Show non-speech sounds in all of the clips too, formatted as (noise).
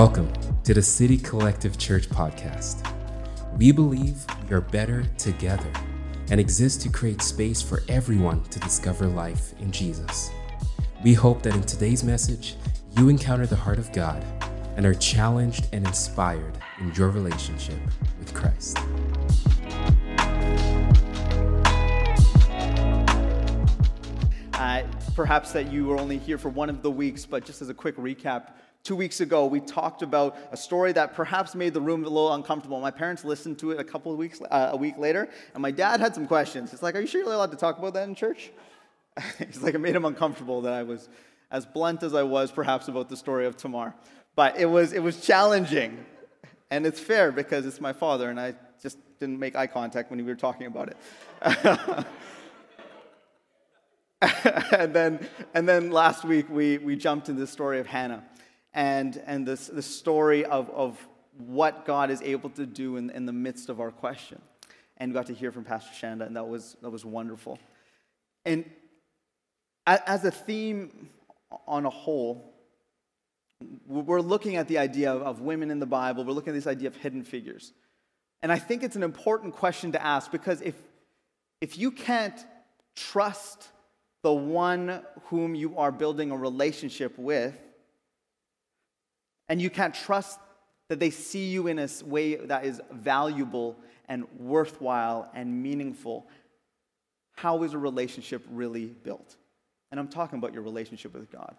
Welcome to the City Collective Church podcast. We believe we are better together and exist to create space for everyone to discover life in Jesus. We hope that in today's message, you encounter the heart of God and are challenged and inspired in your relationship with Christ. Uh, perhaps that you were only here for one of the weeks, but just as a quick recap, two weeks ago we talked about a story that perhaps made the room a little uncomfortable. My parents listened to it a couple of weeks, uh, a week later, and my dad had some questions. It's like, "Are you sure you're allowed to talk about that in church?" (laughs) He's like, it made him uncomfortable that I was as blunt as I was, perhaps, about the story of Tamar. But it was it was challenging, and it's fair because it's my father, and I just didn't make eye contact when we were talking about it. (laughs) and then, and then last week we, we jumped into the story of Hannah and, and this, the story of, of what God is able to do in, in the midst of our question. And got to hear from Pastor Shanda, and that was, that was wonderful. And as a theme on a whole, we're looking at the idea of women in the Bible, we're looking at this idea of hidden figures. And I think it's an important question to ask because if, if you can't trust the one whom you are building a relationship with, and you can't trust that they see you in a way that is valuable and worthwhile and meaningful, how is a relationship really built? And I'm talking about your relationship with God.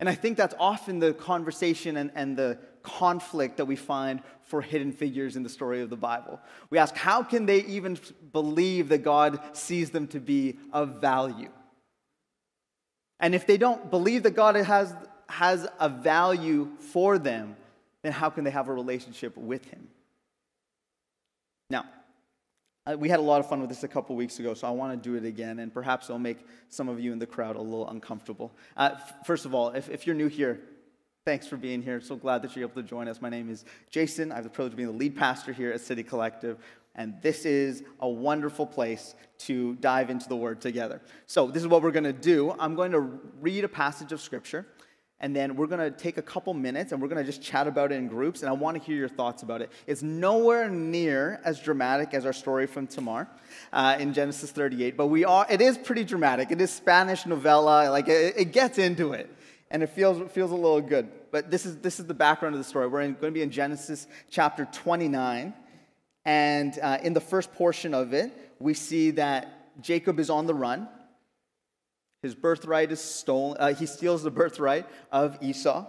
And I think that's often the conversation and, and the conflict that we find for hidden figures in the story of the Bible. We ask, how can they even believe that God sees them to be of value? And if they don't believe that God has has a value for them, then how can they have a relationship with Him? Now, uh, we had a lot of fun with this a couple weeks ago, so I want to do it again, and perhaps it'll make some of you in the crowd a little uncomfortable. Uh, first of all, if, if you're new here, thanks for being here. So glad that you're able to join us. My name is Jason. I have the privilege of being the lead pastor here at City Collective, and this is a wonderful place to dive into the Word together. So, this is what we're going to do. I'm going to read a passage of Scripture and then we're going to take a couple minutes and we're going to just chat about it in groups and i want to hear your thoughts about it. It's nowhere near as dramatic as our story from tamar uh, in genesis 38 but we are it is pretty dramatic. It is spanish novella like it, it gets into it and it feels, it feels a little good. But this is, this is the background of the story. We're in, going to be in genesis chapter 29 and uh, in the first portion of it we see that jacob is on the run his birthright is stolen. Uh, he steals the birthright of Esau.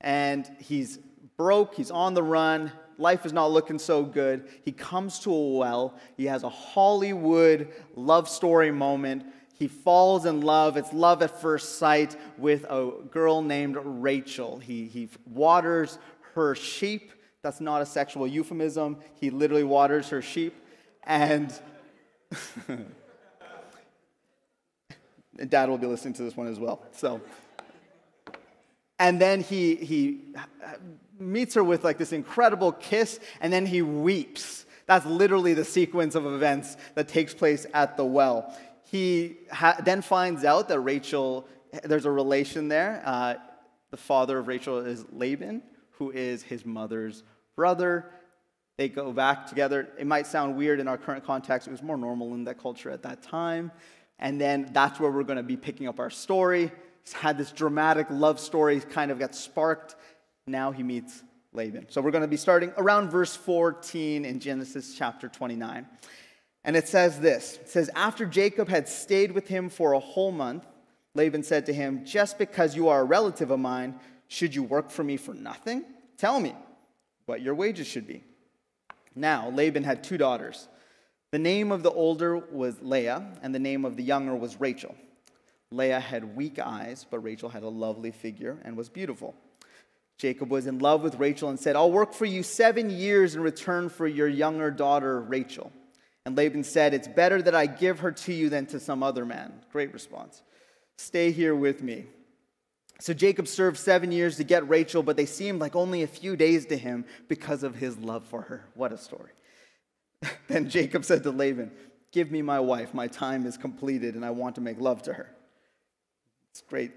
And he's broke. He's on the run. Life is not looking so good. He comes to a well. He has a Hollywood love story moment. He falls in love. It's love at first sight with a girl named Rachel. He, he waters her sheep. That's not a sexual euphemism. He literally waters her sheep. And. (laughs) And dad will be listening to this one as well. So, and then he, he meets her with like this incredible kiss, and then he weeps. That's literally the sequence of events that takes place at the well. He then finds out that Rachel, there's a relation there. Uh, the father of Rachel is Laban, who is his mother's brother. They go back together. It might sound weird in our current context. It was more normal in that culture at that time. And then that's where we're going to be picking up our story. He's had this dramatic love story kind of got sparked. Now he meets Laban. So we're going to be starting around verse 14 in Genesis chapter 29. And it says this It says, After Jacob had stayed with him for a whole month, Laban said to him, Just because you are a relative of mine, should you work for me for nothing? Tell me what your wages should be. Now, Laban had two daughters. The name of the older was Leah, and the name of the younger was Rachel. Leah had weak eyes, but Rachel had a lovely figure and was beautiful. Jacob was in love with Rachel and said, I'll work for you seven years in return for your younger daughter, Rachel. And Laban said, It's better that I give her to you than to some other man. Great response. Stay here with me. So Jacob served seven years to get Rachel, but they seemed like only a few days to him because of his love for her. What a story. (laughs) then Jacob said to Laban, Give me my wife. My time is completed, and I want to make love to her. It's great,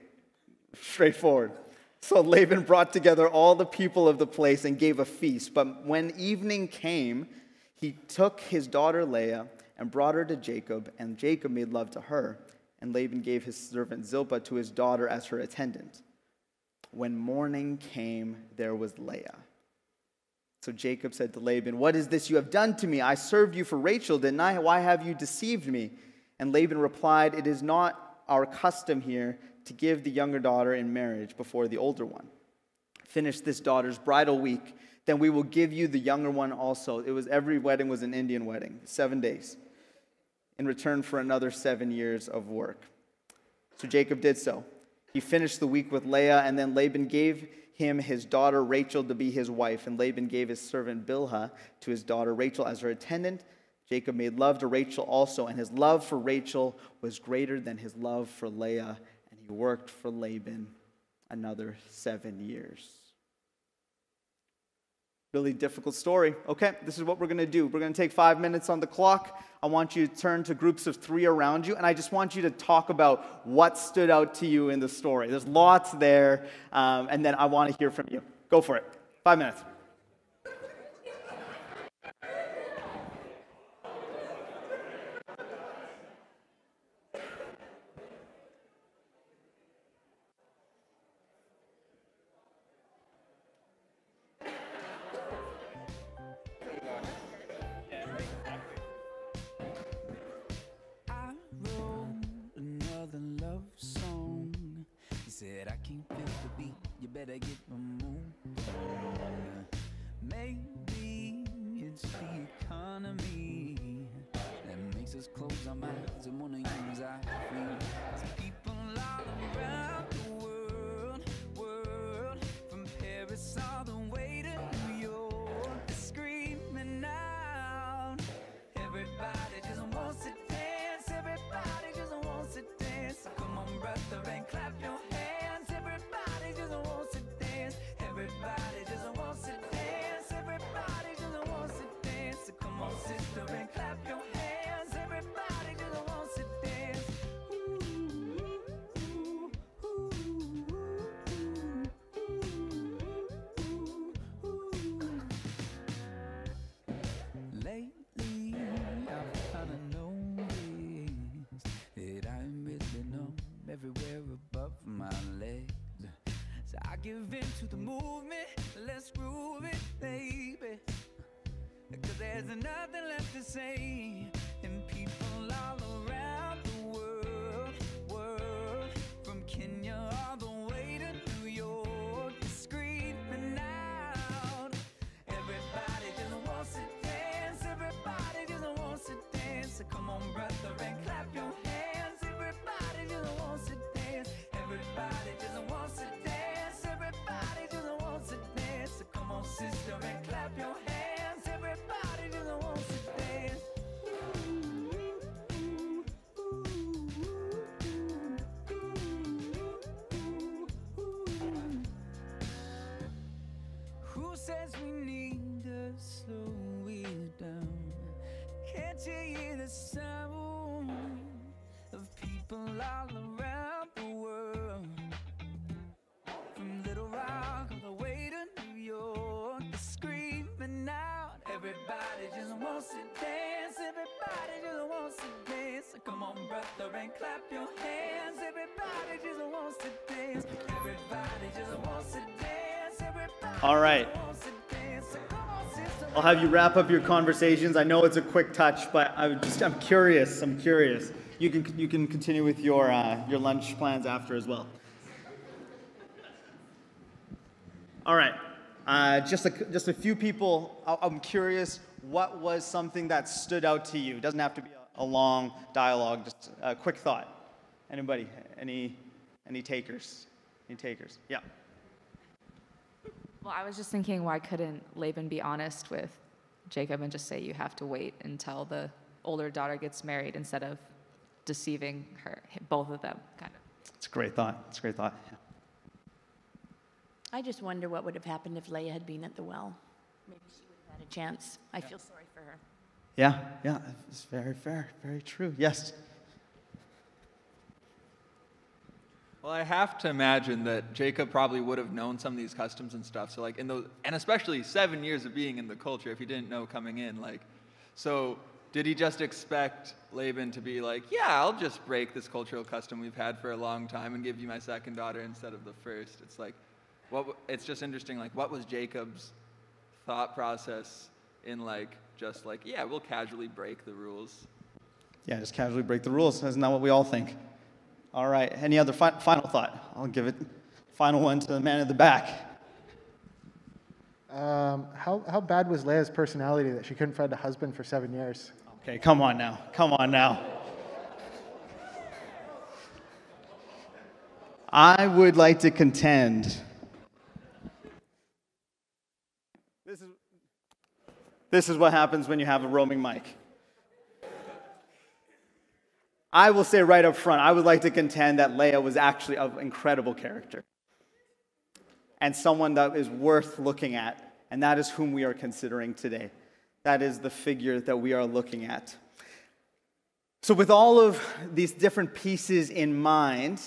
straightforward. So Laban brought together all the people of the place and gave a feast. But when evening came, he took his daughter Leah and brought her to Jacob, and Jacob made love to her. And Laban gave his servant Zilpah to his daughter as her attendant. When morning came, there was Leah. So Jacob said to Laban, What is this you have done to me? I served you for Rachel, didn't I? Why have you deceived me? And Laban replied, It is not our custom here to give the younger daughter in marriage before the older one. Finish this daughter's bridal week, then we will give you the younger one also. It was every wedding was an Indian wedding, seven days, in return for another seven years of work. So Jacob did so. He finished the week with Leah, and then Laban gave him his daughter Rachel to be his wife, and Laban gave his servant Bilhah to his daughter Rachel as her attendant. Jacob made love to Rachel also, and his love for Rachel was greater than his love for Leah and he worked for Laban another seven years. Really difficult story. Okay, this is what we're to do. We're to take five minutes on the clock. I want you to turn to groups of three around you, and I just want you to talk about what stood out to you in the story. There's lots there, um, and then I want to hear from you. Go for it. Five minutes. Better get my move on. Maybe it's the economy to the movement, let's groove it, baby. Cause there's nothing left to say, and people all around the world, world, from Kenya all the way to New York, screaming out. Everybody just wants to dance, everybody just wants to dance. So come on, brother, and clap your hands. Everybody just wants to dance. Everybody just wants to dance. Everybody just wants to dance. So come on, sister, and clap your hands. Everybody just wants to dance. Who says we need to slow it down? Can't you hear the sound of people all around Everybody just wants to dance. Everybody just wants to dance. Come on, brother, and clap your hands. Everybody just wants to dance. Everybody just wants to dance. Everybody All right. wants to dance. So come on, sister. I'll have you wrap up your conversations. I know it's a quick touch, but I'm just I'm curious. I'm curious. You can you can continue with your uh, your lunch plans after as well. All right. Uh, just a just a few people. I'm curious. What was something that stood out to you? It doesn't have to be a, a long dialogue. Just a quick thought. Anybody? Any any takers? Any takers? Yeah. Well, I was just thinking, why couldn't Laban be honest with Jacob and just say you have to wait until the older daughter gets married instead of deceiving her, both of them, kind of. It's a great thought. It's a great thought. Yeah. I just wonder what would have happened if Leah had been at the well. Maybe she would have had a chance. I feel sorry for her. Yeah, yeah, it's very fair, very true. Yes. Well, I have to imagine that Jacob probably would have known some of these customs and stuff. So, like, in those, and especially seven years of being in the culture, if he didn't know coming in, like, so did he just expect Laban to be like, yeah, I'll just break this cultural custom we've had for a long time and give you my second daughter instead of the first? It's like, what, it's just interesting, like, what was Jacob's thought process in, like, just like, yeah, we'll casually break the rules? Yeah, just casually break the rules. Isn't that what we all think? All right. Any other fi- final thought? I'll give it final one to the man at the back. Um, how, how bad was Leah's personality that she couldn't find a husband for seven years? Okay, come on now. Come on now. I would like to contend. This is, this is what happens when you have a roaming mic. I will say right up front, I would like to contend that Leah was actually of incredible character and someone that is worth looking at, and that is whom we are considering today. That is the figure that we are looking at. So, with all of these different pieces in mind,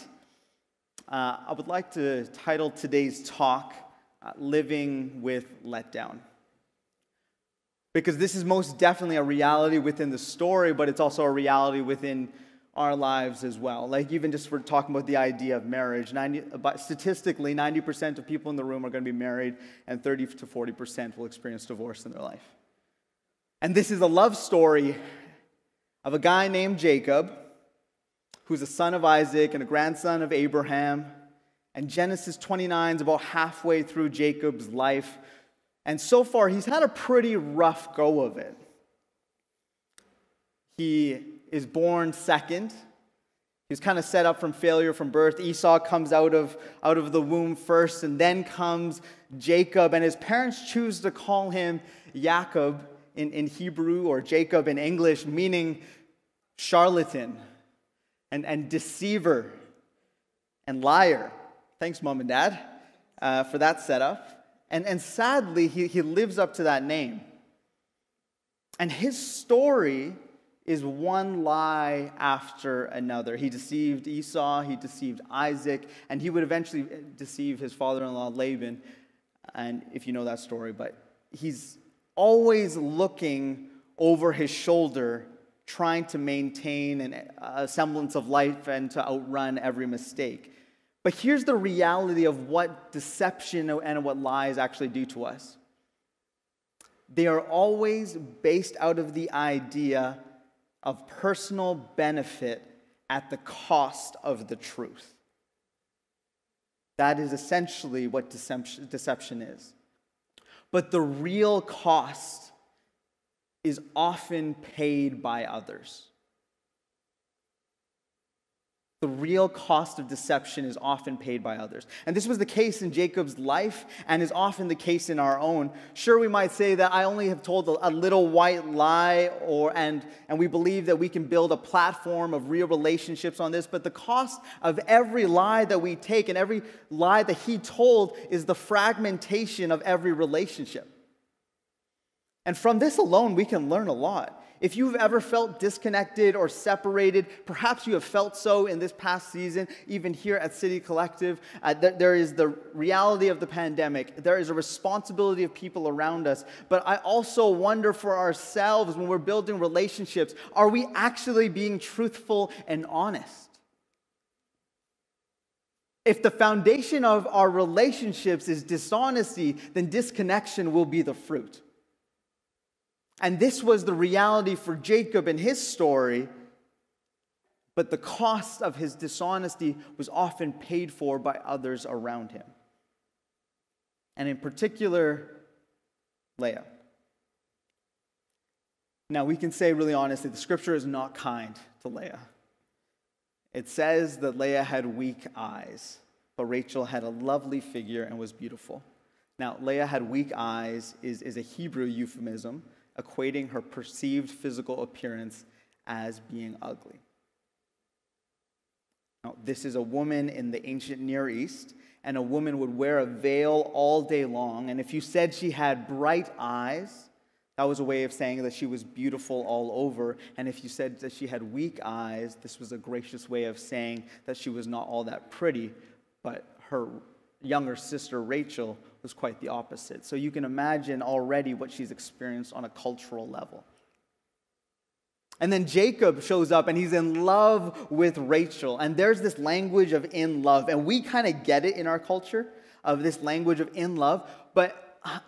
uh, I would like to title today's talk uh, Living with Letdown. Because this is most definitely a reality within the story, but it's also a reality within our lives as well. Like, even just for talking about the idea of marriage, 90, about, statistically, 90% of people in the room are going to be married, and 30 to 40% will experience divorce in their life. And this is a love story of a guy named Jacob, who's a son of Isaac and a grandson of Abraham. And Genesis 29 is about halfway through Jacob's life. And so far, he's had a pretty rough go of it. He is born second. He's kind of set up from failure from birth. Esau comes out of, out of the womb first, and then comes Jacob. And his parents choose to call him Jacob in, in Hebrew or Jacob in English, meaning charlatan and, and deceiver and liar. Thanks, mom and dad, uh, for that setup. And, and sadly, he, he lives up to that name. And his story is one lie after another. He deceived Esau, he deceived Isaac, and he would eventually deceive his father in law, Laban. And if you know that story, but he's always looking over his shoulder, trying to maintain an, a semblance of life and to outrun every mistake. But here's the reality of what deception and what lies actually do to us they are always based out of the idea of personal benefit at the cost of the truth. That is essentially what deception is. But the real cost is often paid by others. The real cost of deception is often paid by others. And this was the case in Jacob's life and is often the case in our own. Sure, we might say that I only have told a little white lie, or, and, and we believe that we can build a platform of real relationships on this, but the cost of every lie that we take and every lie that he told is the fragmentation of every relationship. And from this alone, we can learn a lot. If you've ever felt disconnected or separated, perhaps you have felt so in this past season, even here at City Collective. Uh, th- there is the reality of the pandemic, there is a responsibility of people around us. But I also wonder for ourselves when we're building relationships are we actually being truthful and honest? If the foundation of our relationships is dishonesty, then disconnection will be the fruit. And this was the reality for Jacob in his story, but the cost of his dishonesty was often paid for by others around him. And in particular, Leah. Now, we can say really honestly, the scripture is not kind to Leah. It says that Leah had weak eyes, but Rachel had a lovely figure and was beautiful. Now, Leah had weak eyes is, is a Hebrew euphemism equating her perceived physical appearance as being ugly. Now, this is a woman in the ancient Near East, and a woman would wear a veil all day long. And if you said she had bright eyes, That was a way of saying that she was beautiful all over. And if you said that she had weak eyes, this was a gracious way of saying that she was not all that pretty. But her younger sister, Rachel, was quite the opposite. So you can imagine already what she's experienced on a cultural level. And then Jacob shows up and he's in love with Rachel. And there's this language of in love. And we kind of get it in our culture of this language of in love. But I,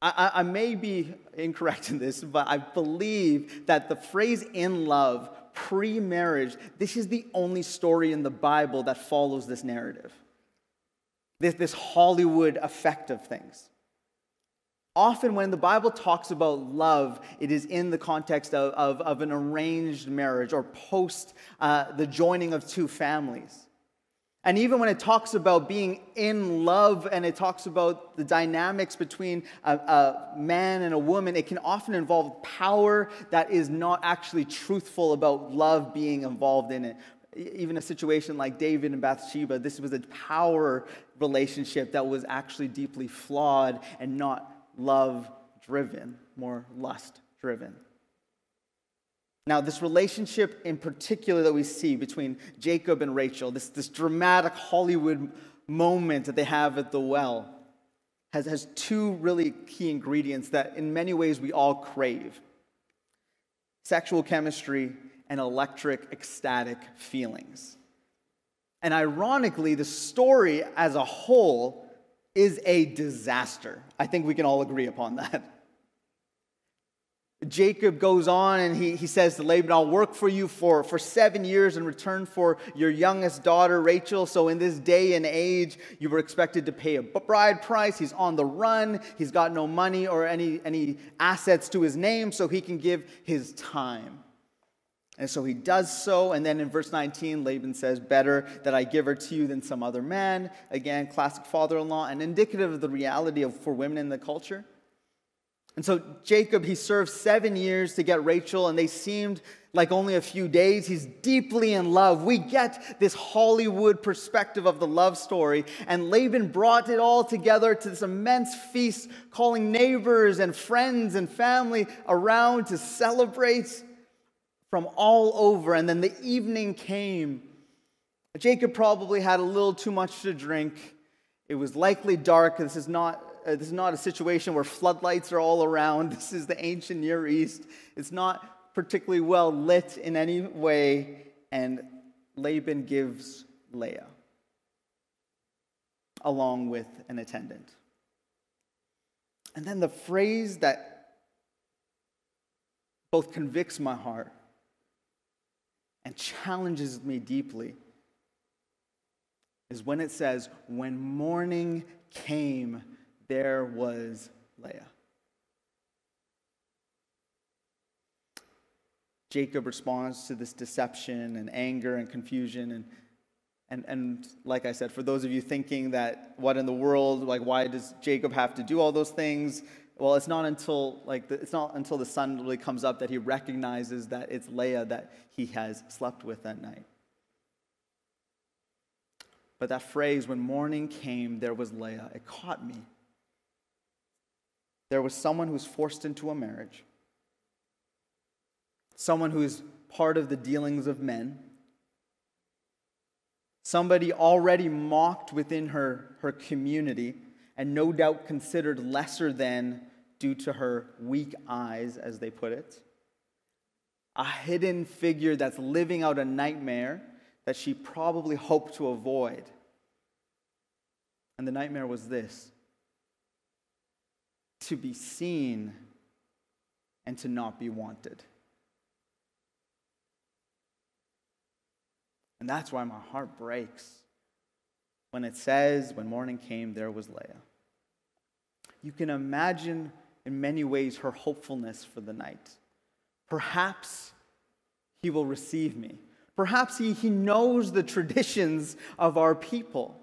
I, I, may be incorrect in this, but I believe that the phrase in love, pre marriage, this is the only story in the Bible that follows this narrative. This, this Hollywood effect of things. Often, when the Bible talks about love, it is in the context of, of, of an arranged marriage or post uh, the joining of two families. And even when it talks about being in love and it talks about the dynamics between a, a, man and a woman, it can often involve power that is not actually truthful about love being involved in it. Even a situation like David and Bathsheba, this was a power relationship that was actually deeply flawed and not love driven, more lust driven. Now, this relationship in particular that we see between Jacob and Rachel, this, this dramatic Hollywood moment that they have at the well, has, has two really key ingredients that in many ways we all crave sexual chemistry and electric, ecstatic feelings. And ironically, the story as a whole is a disaster. I think we can all agree upon that. (laughs) Jacob goes on and he, he says to Laban, I'll work for you for, for seven years in return for your youngest daughter, Rachel. So, in this day and age, you were expected to pay a bride price. He's on the run. He's got no money or any, any assets to his name, so he can give his time. And so he does so. And then in verse 19, Laban says, Better that I give her to you than some other man. Again, classic father in law and indicative of the reality of for women in the culture. And so Jacob, he served seven years to get Rachel, and they seemed like only a few days. He's deeply in love. We get this Hollywood perspective of the love story. And Laban brought it all together to this immense feast, calling neighbors and friends and family around to celebrate from all over. And then the evening came. Jacob probably had a little too much to drink. It was likely dark. This is not. Uh, this is not a situation where floodlights are all around. (laughs) This is the ancient Near East. It's not particularly well lit in any way. And Laban gives Leah along with an attendant. And then the phrase that both convicts my heart and challenges me deeply is when it says, When morning came, there was Leah. Jacob responds to this deception and anger and confusion. And, and, and like I said, for those of you thinking that what in the world, like why does Jacob have to do all those things? Well, it's not until like the, it's not until the sun really comes up that he recognizes that it's Leah that he has slept with that night. But that phrase, when morning came, there was Leah, it caught me. There was someone who's forced into a marriage, someone who's part of the dealings of men, somebody already mocked within her, her community and no doubt considered lesser than due to her weak eyes, as they put it. A hidden figure that's living out a nightmare that she probably hoped to avoid. And the nightmare was this to be seen and to not be wanted. And that's why my heart breaks when it says, When morning came, there was Leah. You can imagine in many ways her hopefulness for the night. Perhaps he will receive me. Perhaps he, he knows the traditions of our people.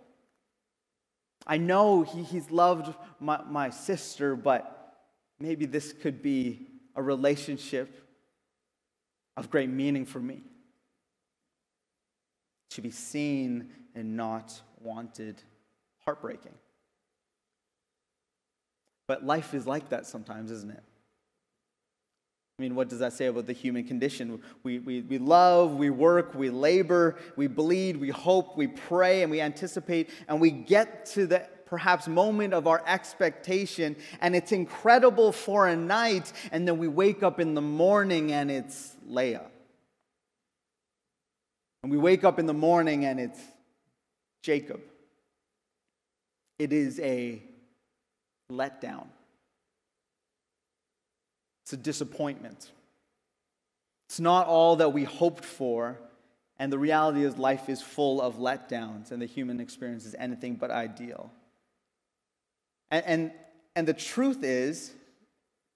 I know he, he's loved my, my sister, but maybe this could be a relationship of great meaning for me. To be seen and not wanted, heartbreaking. But life is like that sometimes, isn't it? I mean, what does that say about the human condition? We, we, we love, we work, we labor, we bleed, we hope, we pray, and we anticipate, and we get to the perhaps moment of our expectation, and it's incredible for a night, and then we wake up in the morning and it's Leah. And we wake up in the morning and it's Jacob. It is a letdown. It's a disappointment. It's not all that we hoped for, and the reality is life is full of letdowns, and the human experience is anything but ideal. And, and, and the truth is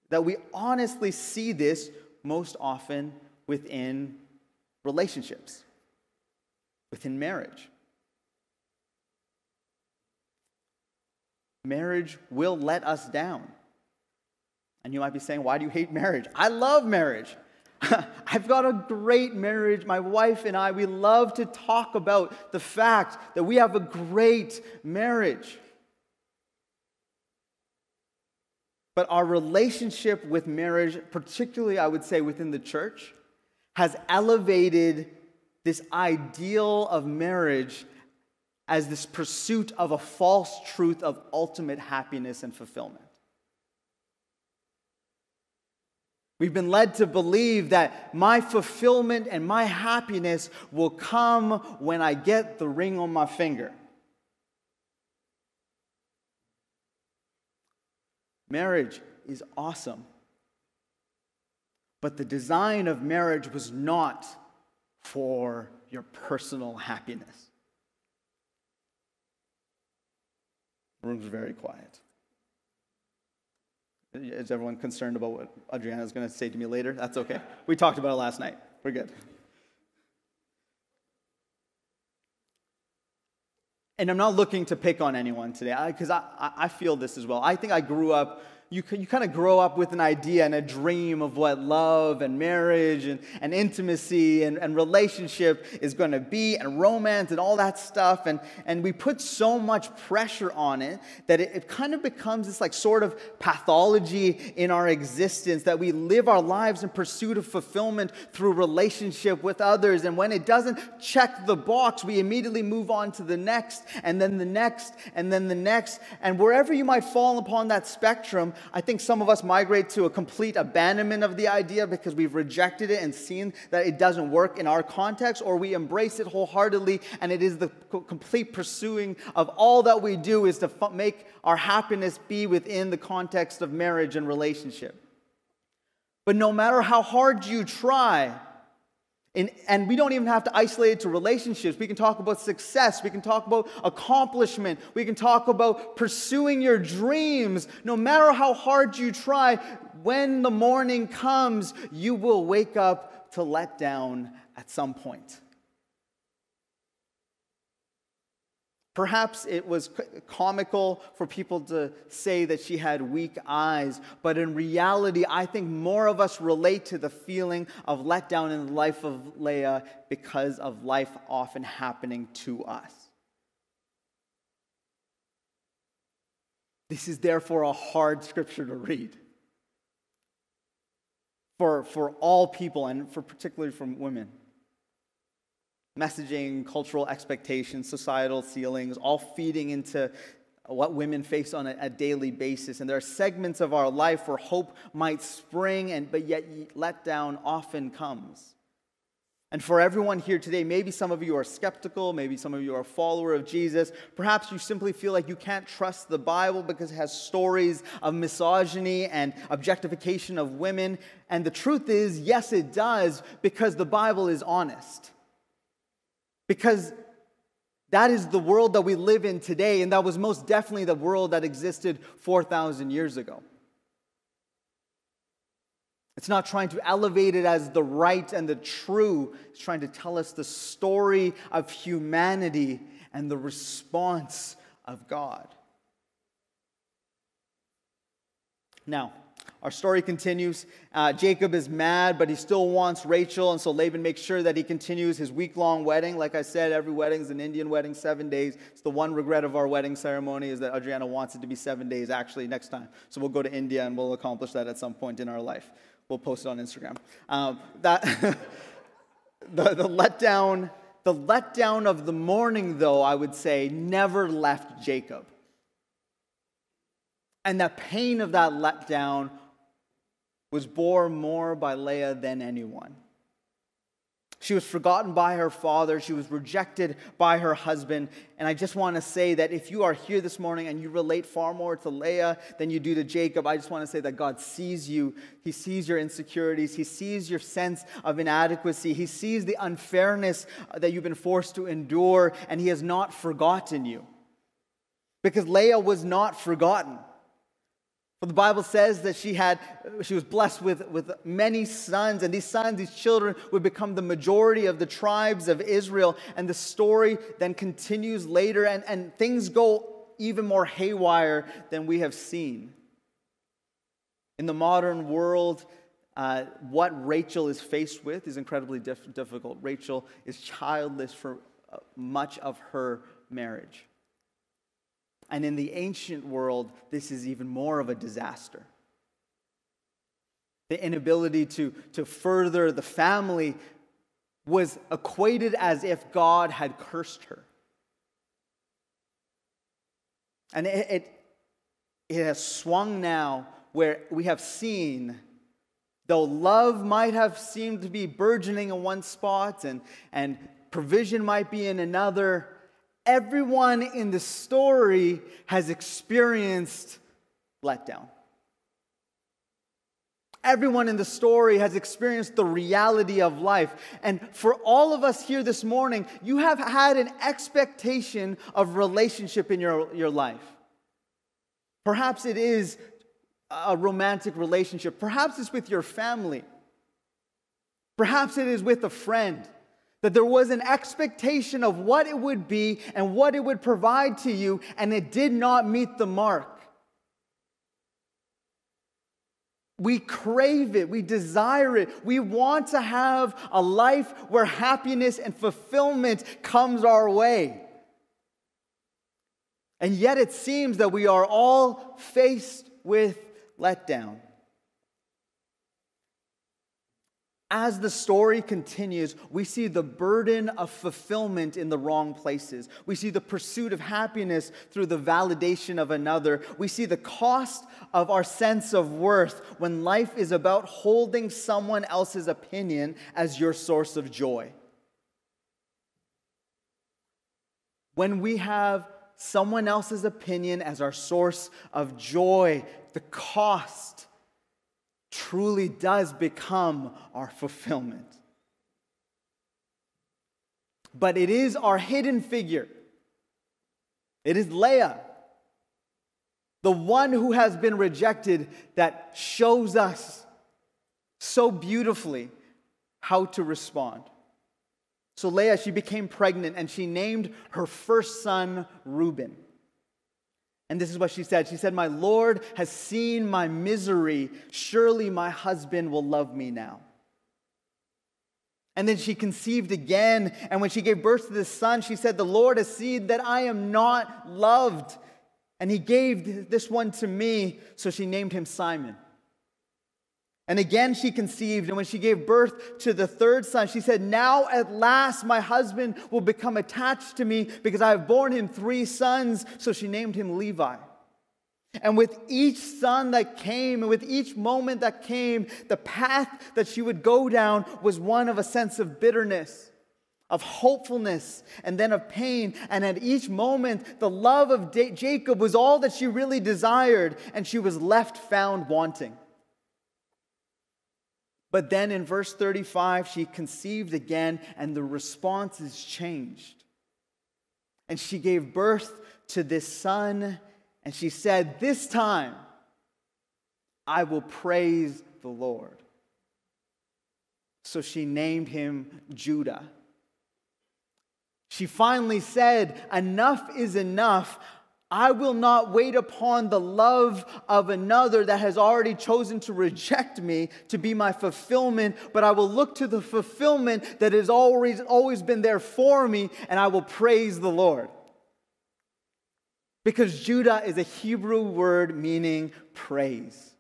that we honestly see this most often within relationships, within marriage. Marriage will let us down. And you might be saying, Why do you hate marriage? I love marriage. (laughs) I've got a great marriage. My wife and I, we love to talk about the fact that we have a great marriage. But our relationship with marriage, particularly I would say within the church, has elevated this ideal of marriage as this pursuit of a false truth of ultimate happiness and fulfillment. We've been led to believe that my fulfillment and my happiness will come when I get the ring on my finger. Marriage is awesome. But the design of marriage was not for your personal happiness. The room's very quiet. Is everyone concerned about what Adriana is going to say to me later? That's okay. We talked about it last night. We're good. And I'm not looking to pick on anyone today because I, I, I, feel this as well. I think I grew up you, you kind of grow up with an idea and a dream of what love and marriage and, and intimacy and, and relationship is going to be and romance and all that stuff. And, and we put so much pressure on it that it, it kind of becomes this like sort of pathology in our existence that we live our lives in pursuit of fulfillment through relationship with others. And when it doesn't check the box, we immediately move on to the next and then the next and then the next. And wherever you might fall upon that spectrum, I think some of us migrate to a complete abandonment of the idea because we've rejected it and seen that it doesn't work in our context, or we embrace it wholeheartedly and it is the complete pursuing of all that we do is to make our happiness be within the context of marriage and relationship. But no matter how hard you try, and, and, we don't even have to isolate it to relationships. We can talk about success. We can talk about accomplishment. We can talk about pursuing your dreams. No matter how hard you try, when the morning comes, you will wake up to let down at some point. Perhaps it was comical for people to say that she had weak eyes, but in reality, I think more of us relate to the feeling of letdown in the life of Leah because of life often happening to us. This is therefore a hard scripture to read for, for all people and for particularly from women messaging, cultural expectations, societal ceilings, all feeding into what women face on a, a, daily basis. And there are segments of our life where hope might spring, and, but yet letdown often comes. And for everyone here today, maybe some of you are skeptical, maybe some of you are a follower of Jesus. Perhaps you simply feel like you can't trust the Bible because it has stories of misogyny and objectification of women. And the truth is, yes, it does, because the Bible is honest. Because that is the world that we live in today, and that was most definitely the world that existed 4,000 years ago. It's not trying to elevate it as the right and the true, it's trying to tell us the story of humanity and the response of God. Now, our story continues. Uh, Jacob is mad, but he still wants Rachel, and so Laban makes sure that he continues his week long wedding. Like I said, every wedding is an Indian wedding, seven days. It's the one regret of our wedding ceremony is that Adriana wants it to be seven days actually next time. So we'll go to India and we'll accomplish that at some point in our life. we'll post it on Instagram. Um, that (laughs) the, the letdown, the letdown of the morning, though, I would say, never left Jacob. And the pain of that letdown was borne more by Leah than anyone. She was forgotten by her father. She was rejected by her husband. And I just want to say that if you are here this morning and you relate far more to Leah than you do to Jacob, I just want to say that God sees you. He sees your insecurities. He sees your sense of inadequacy. He sees the unfairness that you've been forced to endure, and He has not forgotten you. Because Leah was not forgotten. For the Bible says that she had she was blessed with, with many sons, and these sons, these children, would become the majority of the tribes of Israel. And the story then continues later, and, and things go even more haywire than we have seen. In the modern world, uh, what Rachel is faced with is incredibly diff- difficult. Rachel is childless for uh, much of her marriage. And in the ancient world, this is even more of a disaster. The inability to, to further the family was equated as if God had cursed her. And it, it, it has swung now where we have seen, though love might have seemed to be burgeoning in one spot and, and provision might be in another, everyone in the story has experienced letdown. Everyone in the story has experienced the reality of life. And for all of us here this morning, you have had an expectation of relationship in your, your life. Perhaps it is a romantic relationship, perhaps it's with your family, perhaps it is with a friend that there was an expectation of what it would be and what it would provide to you, and it did not meet the mark. We crave it, we desire it, we want to have a life where happiness and fulfillment comes our way. And yet it seems that we are all faced with letdown. As the story continues, we see the burden of fulfillment in the wrong places. We see the pursuit of happiness through the validation of another. We see the cost of our sense of worth when life is about holding someone else's opinion as your source of joy. When we have someone else's opinion as our source of joy, the cost truly does become our fulfillment. But it is our hidden figure. It is Leah, the one who has been rejected, that shows us so beautifully how to respond. So Leah, she became pregnant and she named her first son Reuben. And this is what she said. She said, My Lord has seen my misery. Surely my husband will love me now. And then she conceived again. And when she gave birth to this son, she said, The Lord has seen that I am not loved. And he gave this one to me. So she named him Simon. And again she conceived, and when she gave birth to the third son, she said, Now at last my husband will become attached to me because I have borne him three sons. So she named him Levi. And with each son that came, and with each moment that came, the path that she would go down was one of a sense of bitterness, of hopefulness, and then of pain. And at each moment, the love of Jacob was all that she really desired, and she was left found wanting. But then in verse 35, she conceived again, and the response is changed. And she gave birth to this son, and she said, This time I will praise the Lord. So she named him Judah. She finally said, Enough is enough. I will not wait upon the love of another that has already chosen to reject me to be my fulfillment, but I will look to the fulfillment that has always, always been there for me, and I will praise the Lord. Because Judah is a Hebrew word meaning praise.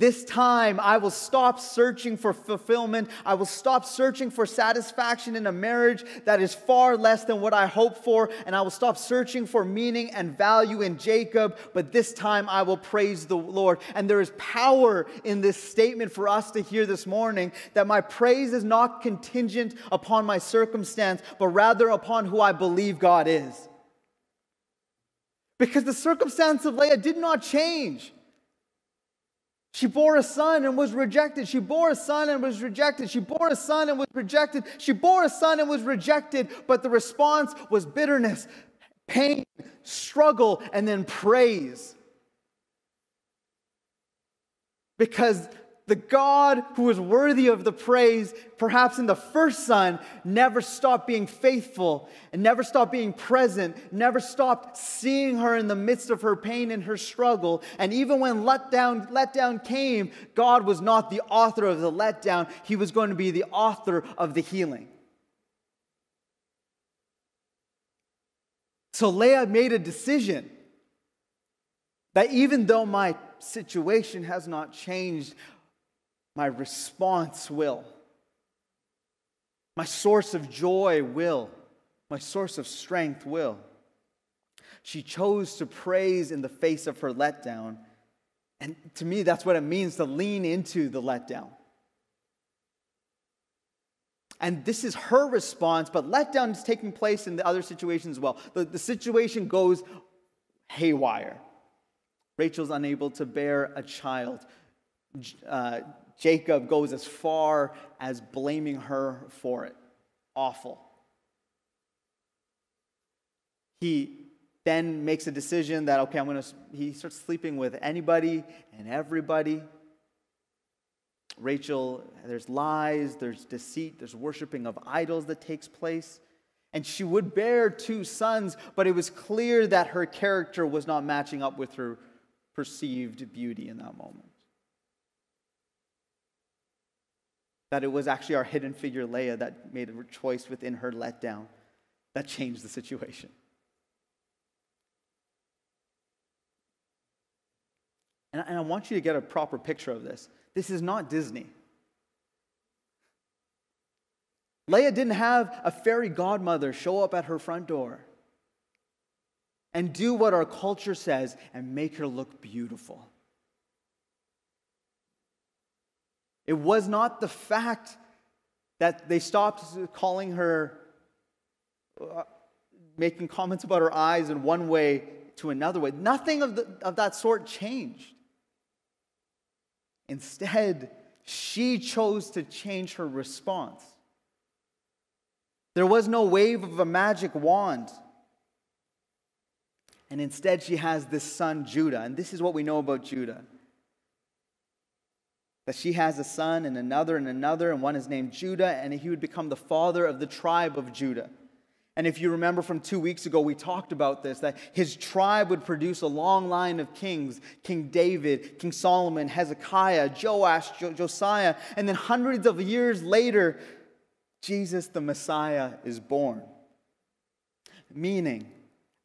This time, I will stop searching for fulfillment. I will stop searching for satisfaction in a marriage that is far less than what I hope for. And I will stop searching for meaning and value in Jacob. But this time, I will praise the Lord. And there is power in this statement for us to hear this morning that my praise is not contingent upon my circumstance, but rather upon who I believe God is. Because the circumstance of Leah did not change. She bore a son and was rejected. She bore a son and was rejected. She bore a son and was rejected. She bore a son and was rejected. But the response was bitterness, pain, struggle, and then praise. Because the God who is worthy of the praise, perhaps in the first son, never stopped being faithful and never stopped being present, never stopped seeing her in the midst of her pain and her struggle. And even when letdown, letdown came, God was not the author of the letdown, He was going to be the author of the healing. So Leah made a decision that even though my situation has not changed, my response will. My source of joy will. My source of strength will. She chose to praise in the face of her letdown. And to me, that's what it means to lean into the letdown. And this is her response, but letdown is taking place in the other situations as well. The, the situation goes haywire. Rachel's unable to bear a child. Uh, Jacob goes as far as blaming her for it. Awful. He then makes a decision that, okay, I'm going to, he starts sleeping with anybody and everybody. Rachel, there's lies, there's deceit, there's worshiping of idols that takes place. And she would bear two sons, but it was clear that her character was not matching up with her perceived beauty in that moment. That it was actually our hidden figure, Leah, that made a choice within her letdown that changed the situation. And, and I want you to get a proper picture of this. This is not Disney. Leah didn't have a fairy godmother show up at her front door and do what our culture says and make her look beautiful. It was not the fact that they stopped calling her, uh, making comments about her eyes in one way to another way. Nothing of, the, of that sort changed. Instead, she chose to change her response. There was no wave of a magic wand. And instead, she has this son, Judah. And this is what we know about Judah that she has a son and another and another, and one is named Judah, and he would become the father of the tribe of Judah. And if you remember from two weeks ago, we talked about this that his tribe would produce a long line of kings King David, King Solomon, Hezekiah, Joash, jo- Josiah. And then hundreds of years later, Jesus the Messiah is born. Meaning,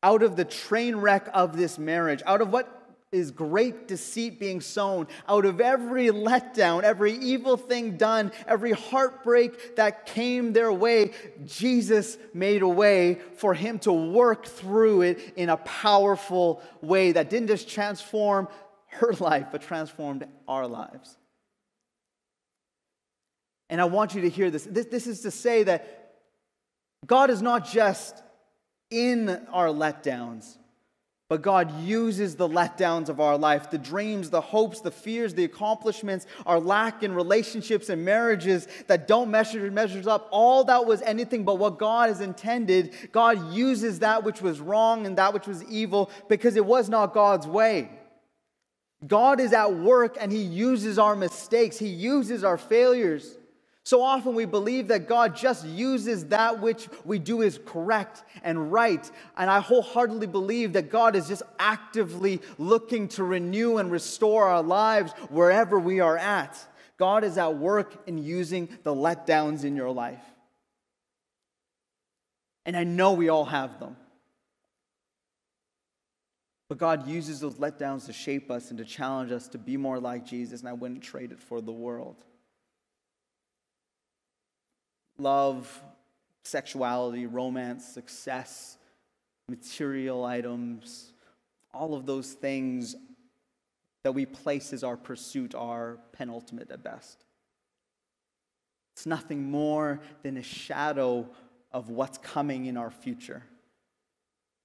out of the train wreck of this marriage, out of what is great deceit being sown. Out of every letdown, every evil thing done, every heartbreak that came their way, Jesus made a way for him to work through it in a powerful way that didn't just transform her (laughs) life, but transformed our lives. And I want you to hear this. This, this is to say that God is not just in our letdowns but God uses the letdowns of our life, the dreams, the hopes, the fears, the accomplishments, our lack in relationships and marriages that don't measure measures up. All that was anything but what God has intended. God uses that which was wrong and that which was evil because it was not God's way. God is at work and He uses our mistakes, He uses our failures. So often we believe that God just uses that which we do is correct and right. And I wholeheartedly believe that God is just actively looking to renew and restore our lives wherever we are at. God is at work in using the letdowns in your life. And I know we all have them. But God uses those letdowns to shape us and to challenge us to be more like Jesus, and I wouldn't trade it for the world. Love, sexuality, romance, success, material items, all of those things that we place as our pursuit are penultimate at best. It's nothing more than a shadow of what's coming in our future.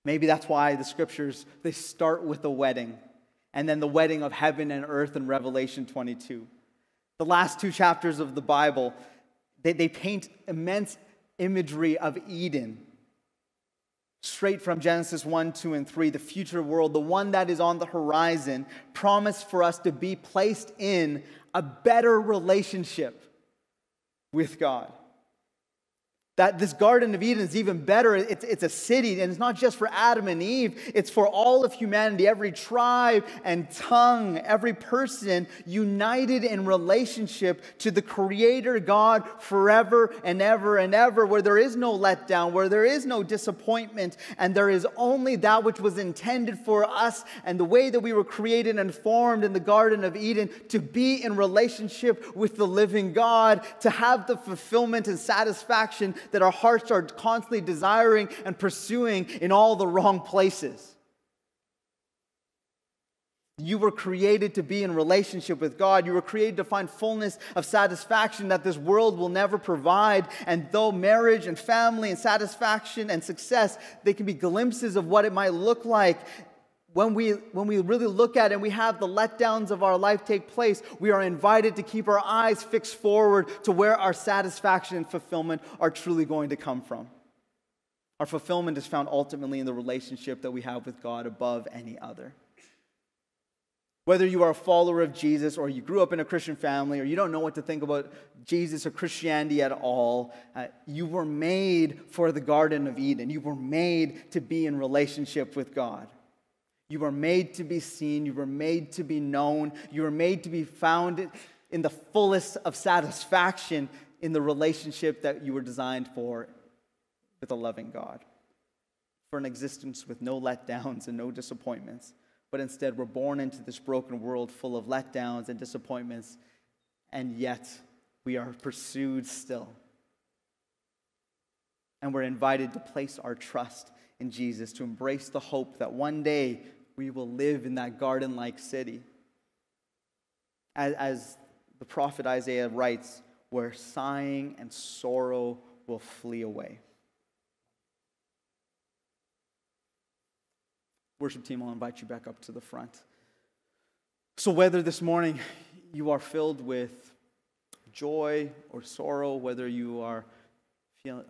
Maybe that's why the scriptures they start with a wedding and then the wedding of heaven and earth in Revelation 22. The last two chapters of the Bible, they, they paint immense imagery of Eden straight from Genesis 1, 2, and 3, the future world, the one that is on the horizon, promised for us to be placed in a better relationship with God that this Garden of Eden is even better. It's, it's a city, and it's not just for Adam and Eve, it's for all of humanity, every tribe and tongue, every person united in relationship to the Creator God forever and ever and ever, where there is no letdown, where there is no disappointment, and there is only that which was intended for us and the way that we were created and formed in the Garden of Eden to be in relationship with the living God, to have the fulfillment and satisfaction that our hearts are constantly desiring and pursuing in all the wrong places. You were created to be in relationship with God. You were created to find fullness of satisfaction that this world will never provide. And though marriage and family and satisfaction and success, they can be glimpses of what it might look like, when we, when we really look at and we have the letdowns of our life take place, we are invited to keep our eyes fixed forward to where our satisfaction and fulfillment are truly going to come from. Our fulfillment is found ultimately in the relationship that we have with God above any other. Whether you are a follower of Jesus or you grew up in a Christian family or you don't know what to think about Jesus or Christianity at all, uh, you were made for the Garden of Eden. You were made to be in relationship with God. You were made to be seen. You were made to be known. You were made to be found in the fullest of satisfaction in the relationship that you were designed for with a loving God. For an existence with no letdowns and no disappointments. But instead, we're born into this broken world full of letdowns and disappointments, and yet we are pursued still. And we're invited to place our trust in Jesus, to embrace the hope that one day we will live in that garden like city. As, as the prophet Isaiah writes, where sighing and sorrow will flee away. Worship team, I'll invite you back up to the front. So, whether this morning you are filled with joy or sorrow, whether you are,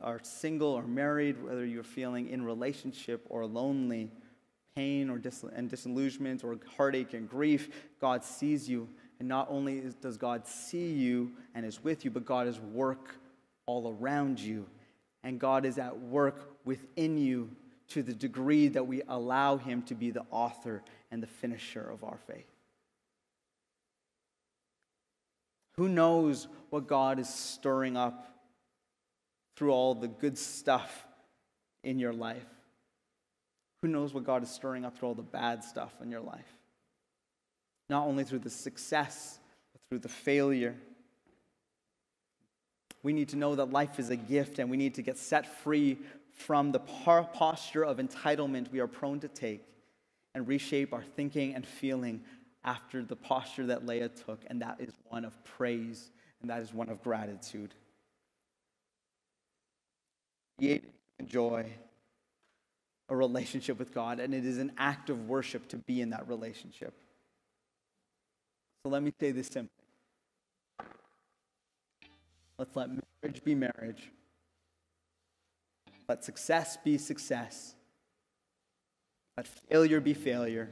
are single or married, whether you're feeling in relationship or lonely, pain or dis- and disillusionment or heartache and grief, God sees you. And not only is, does God see you and is with you, but God is work all around you. And God is at work within you to the degree that we allow Him to be the author and the finisher of our faith. Who knows what God is stirring up through all the good stuff in your life? Who knows what God is stirring up through all the bad stuff in your life? Not only through the success, but through the failure. We need to know that life is a gift and we need to get set free from the posture of entitlement we are prone to take and reshape our thinking and feeling after the posture that Leah took, and that is one of praise and that is one of gratitude. Create joy a relationship with God, and it is an act of worship to be in that relationship. So let me say this simply. Let's let marriage be marriage, let success be success, let failure be failure,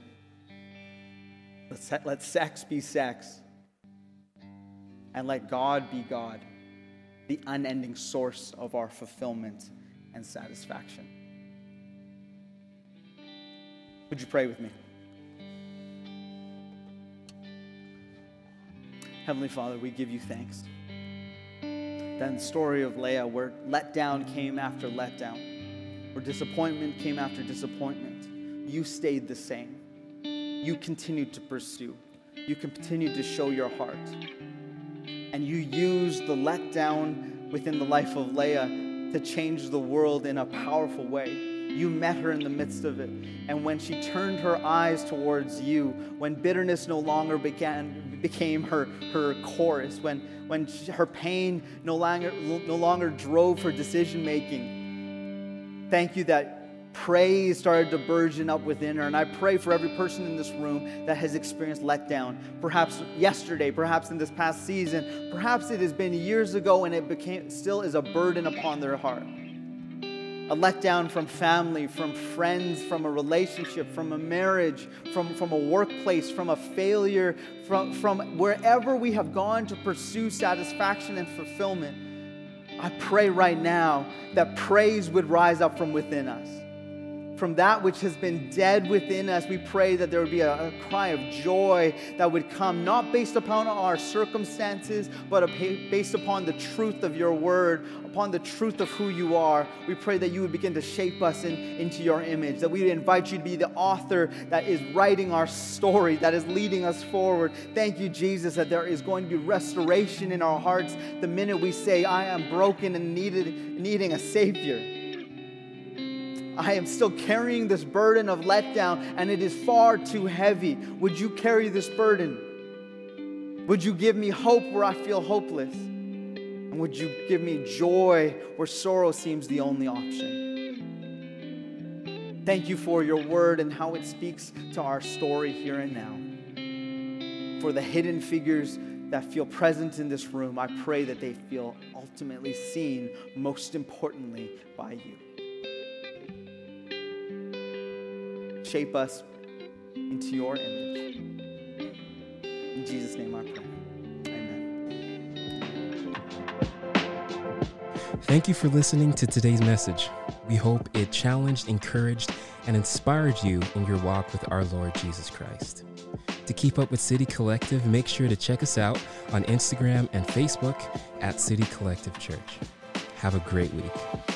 let, let sex be sex, and let God be God, the unending source of our fulfillment and satisfaction. Would you pray with me? Heavenly Father, we give you thanks. That story of Leah, where letdown came after letdown, where disappointment came after disappointment, you stayed the same. you continued to pursue. You continued to show your heart. And you used the letdown within the life of Leah to change the world in a powerful way. You met her in the midst of it. And when she turned her eyes towards you, when bitterness no longer began, became her, her chorus, when, when her pain no longer, no longer drove her decision making, thank you that praise started to burgeon up within her. And I pray for every person in this room that has experienced letdown. Perhaps yesterday, perhaps in this past season, perhaps it has been years ago and it became still is a burden upon their heart. A letdown from family, from friends, from a relationship, from a marriage, from, from a workplace, from a failure, from, from wherever we have gone to pursue satisfaction and fulfillment. I pray right now that praise would rise up from within us from that which has been dead within us, we pray that there would be a, a, cry of joy that would come, not based upon our circumstances, but based upon the truth of your word, upon the truth of who you are. We pray that you would begin to shape us in, into your image, that we would invite you to be the author that is writing our story, that is leading us forward. Thank you, Jesus, that there is going to be restoration in our hearts the minute we say, I am broken and needed, needing a Savior. I am still carrying this burden of letdown and it is far too heavy. Would you carry this burden? Would you give me hope where I feel hopeless? And would you give me joy where sorrow seems the only option? Thank you for your word and how it speaks to our story here and now. For the hidden figures that feel present in this room, I pray that they feel ultimately seen, most importantly, by you. Shape us into your image. In Jesus' name I pray. Amen. Thank you for listening to today's message. We hope it challenged, encouraged, and inspired you in your walk with our Lord Jesus Christ. To keep up with City Collective, make sure to check us out on Instagram and Facebook at City Collective Church. Have a great week.